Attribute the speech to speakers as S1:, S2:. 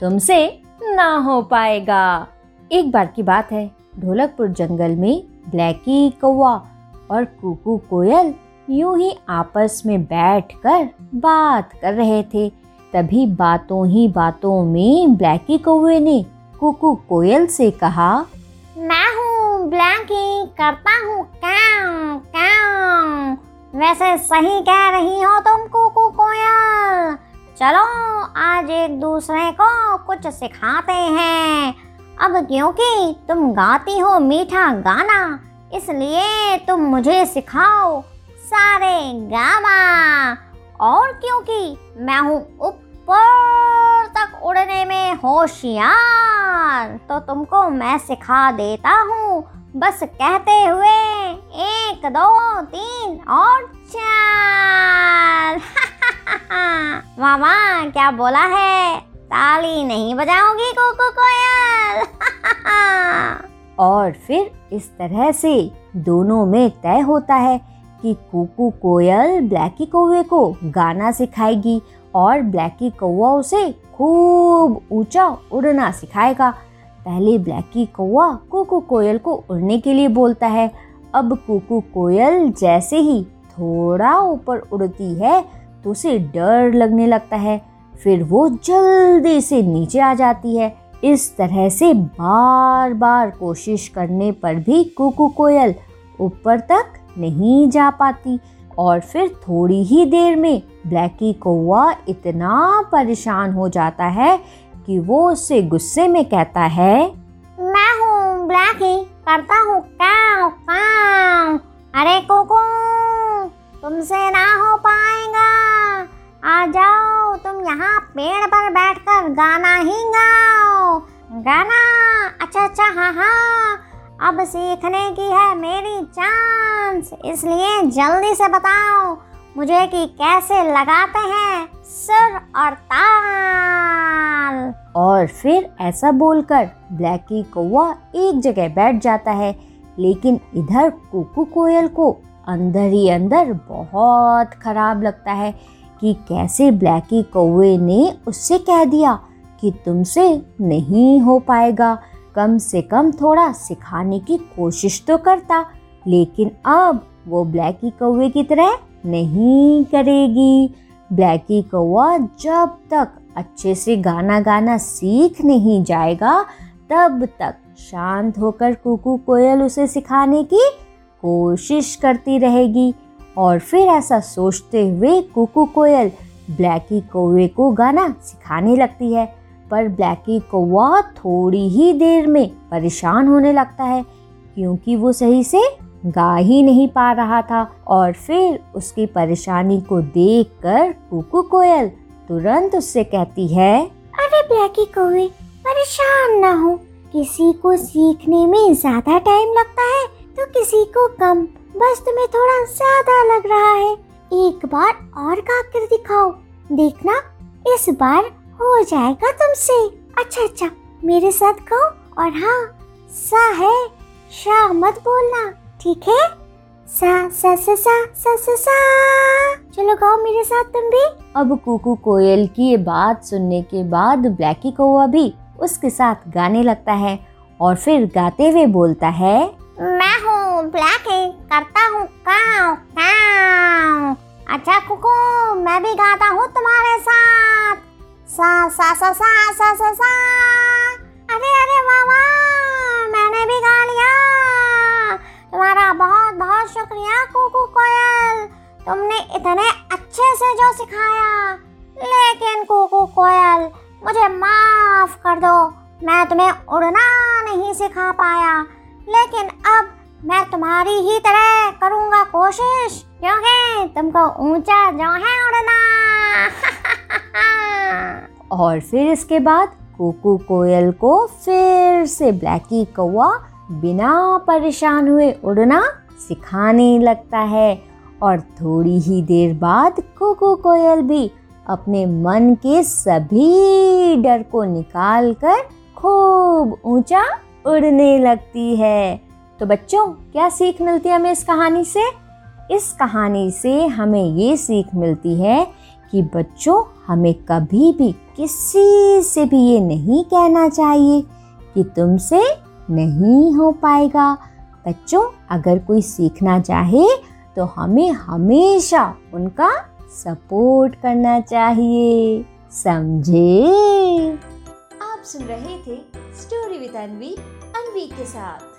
S1: तुमसे ना हो पाएगा। एक बार की बात है, ढोलकपुर जंगल में ब्लैकी कौआ और कुकू कोयल यूँ ही आपस में बैठकर बात कर रहे थे। तभी बातों ही बातों में ब्लैकी कौए ने कुकू कोयल से कहा,
S2: मैं हूँ ब्लैकी, करता हूँ काम काम। वैसे सही कह रही हो तुम कुकू कोयल। चलो, आज एक दूसरे को कुछ सिखाते हैं। अब क्योंकि तुम गाती हो मीठा गाना, इसलिए तुम मुझे सिखाओ सारे गामा और क्योंकि मैं हूँ ऊपर तक उड़ने में होशियार तो तुमको मैं सिखा देता हूँ। बस कहते हुए एक, दो, तीन और चार। मामा क्या बोला है? ताली नहीं बजाओगी कोको कोयल।
S1: और फिर इस तरह से दोनों में तय होता है कि कुकू कोयल ब्लैकी कौवे को गाना सिखाएगी और ब्लैकी कौवा उसे खूब ऊँचा उड़ना सिखाएगा। पहले ब्लैकी कौवा कुकू कोयल को उड़ने के लिए बोलता है। अब कुकू कोयल जैसे ही थोड़ा ऊपर उड़ती है तो उसे डर लगने लगता है। फिर वो जल्दी से नीचे आ जाती है। इस तरह से बार बार कोशिश करने पर भी कुकू कोयल ऊपर तक नहीं जा पाती और फिर थोड़ी ही देर में ब्लैकी कौआ इतना परेशान हो जाता है कि वो उससे गुस्से में कहता है,
S2: मैं हूँ ब्लैकी, करता हूँ काव अरे कोको पेड़ पर बैठकर गाना ही गाओ। गाना अच्छा अच्छा हाँ हाँ अब सीखने की है मेरी चांस, इसलिए जल्दी से बताओ, मुझे कि कैसे लगाते हैं सुर और ताल?
S1: और फिर ऐसा बोलकर ब्लैकी कौवा एक जगह बैठ जाता है, लेकिन इधर कुकू कोयल को अंदर ही अंदर बहुत खराब लगता है। कि कैसे ब्लैकी कौवे ने उससे कह दिया कि तुमसे नहीं हो पाएगा। कम से कम थोड़ा सिखाने की कोशिश तो करता, लेकिन अब वो ब्लैकी कौवे की तरह नहीं करेगी। ब्लैकी कौवा जब तक अच्छे से गाना गाना सीख नहीं जाएगा, तब तक शांत होकर कुकू कोयल उसे सिखाने की कोशिश करती रहेगी। और फिर ऐसा सोचते हुए कुकू कोयल ब्लैकी कौवे को गाना सिखाने लगती है। पर ब्लैकी कौवा थोड़ी ही देर में परेशान होने लगता है, क्योंकि वो सही से गा ही नहीं पा रहा था। और फिर उसकी परेशानी को देखकर कुकू कोयल तुरंत उससे कहती है,
S2: अरे ब्लैकी कौवे, परेशान ना हो। किसी को सीखने में ज़्यादा टाइम लगता है तो किसी को कम। बस तुम्हें थोड़ा ज़्यादा लग रहा है। एक बार और गा कर दिखाओ। देखना, इस बार हो जाएगा तुमसे। अच्छा अच्छा मेरे साथ गाओ। और हाँ सा है शाह मत बोलना, ठीक है? सा सा सा सा सा सा सा। चलो गाओ मेरे साथ तुम भी।
S1: अब कुकू कोयल की बात सुनने के बाद ब्लैकी कौआ भी उसके साथ गाने लगता है और फिर गाते हुए बोलता है
S2: हूँ ब्लैकी करता हूँ काव काव अच्छा कुकू, मैं भी गाता हूँ तुम्हारे साथ। सा सा सा सा सा सा सा। अरे अरे मामा मैंने भी गा लिया। तुम्हारा बहुत बहुत शुक्रिया, कुकू कोयल। तुमने इतने अच्छे से जो सिखाया। लेकिन, कुकू कोयल, मुझे माफ़ कर दो। मैं तुम्हें उड़ना नहीं सिखा पाया। लेकिन अब मैं तुम्हारी ही तरह करूँगा कोशिश। क्योंकि तुमको ऊँचा जो है उड़ना?
S1: और फिर इसके बाद कुकू कोयल को फिर से ब्लैकी कौआ बिना परेशान हुए उड़ना सिखाने लगता है। और थोड़ी ही देर बाद कुकू कोयल भी अपने मन के सभी डर को निकाल कर खूब ऊँचा उड़ने लगती है। तो बच्चों, क्या सीख मिलती है हमें इस कहानी से? इस कहानी से हमें ये सीख मिलती है कि बच्चों, हमें कभी भी किसी से भी ये नहीं कहना चाहिए कि तुमसे नहीं हो पाएगा। बच्चों, अगर कोई सीखना चाहे तो हमें हमेशा उनका सपोर्ट करना चाहिए। समझे?
S3: आप सुन रहे थे स्टोरी विद अनवी अनवी के साथ।